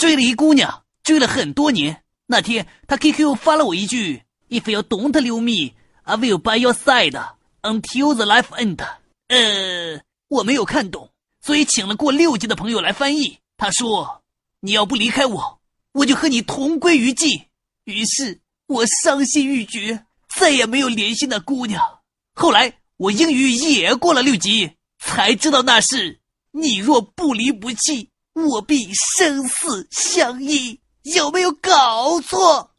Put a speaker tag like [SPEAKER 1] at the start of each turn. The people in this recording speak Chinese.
[SPEAKER 1] 追了一姑娘，追了很多年。那天他 QQ 发了我一句：“If you don't leave me, I will by your side until the life end。”呃，我没有看懂，所以请了过六级的朋友来翻译。他说：“你要不离开我，我就和你同归于尽。”于是我伤心欲绝，再也没有联系那姑娘。后来我英语也过了六级，才知道那是“你若不离不弃，我必生死相依”。有没有搞错？